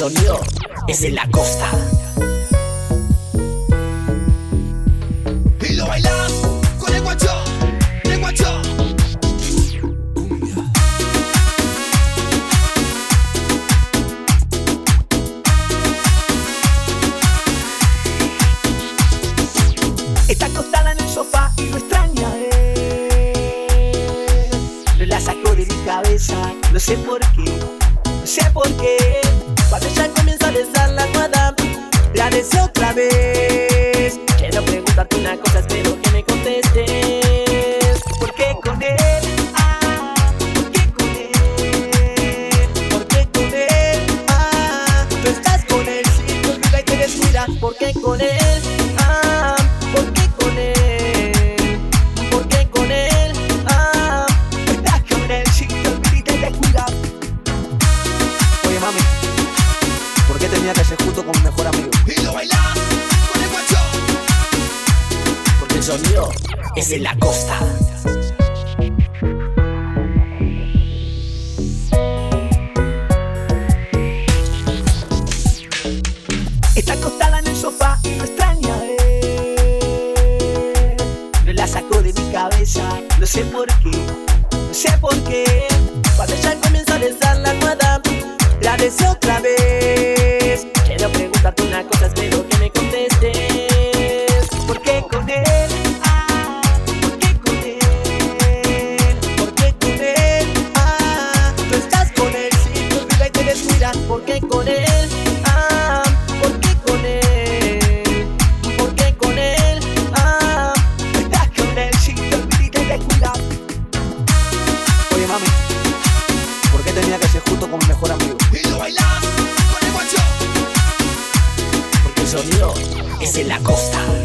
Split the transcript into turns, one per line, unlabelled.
sonido es en la costa.
Y lo bailas con el guacho, el guacho.
Está acostada en el sofá y lo extraña. No la saco de mi cabeza, no sé por qué, no sé por qué.
Tenía que ser justo con mi mejor amigo?
Y lo bailas con el guacho.
Porque el sonido es en la costa. Está acostada en el sofá y lo extraña él. No la saco de mi cabeza, no sé por qué, no sé por qué. Cuando ella comienza a besar la almohada, la deseo otra vez. Quiero preguntarte una cosa, espero que me contestes. ¿Por qué con él? Ah, ¿por qué con él? ¿Por qué con él? Ah, tú estás con él, si te olvida y te descuidas. ¿Por qué con él? Ah, ¿por qué con él? ¿Por qué con él? Ah, tú estás con él, si te olvida y te descuidas.
Oye mami, ¿por qué tenía que ser justo con mi mejor amigo?
Y lo bailas
es en la costa.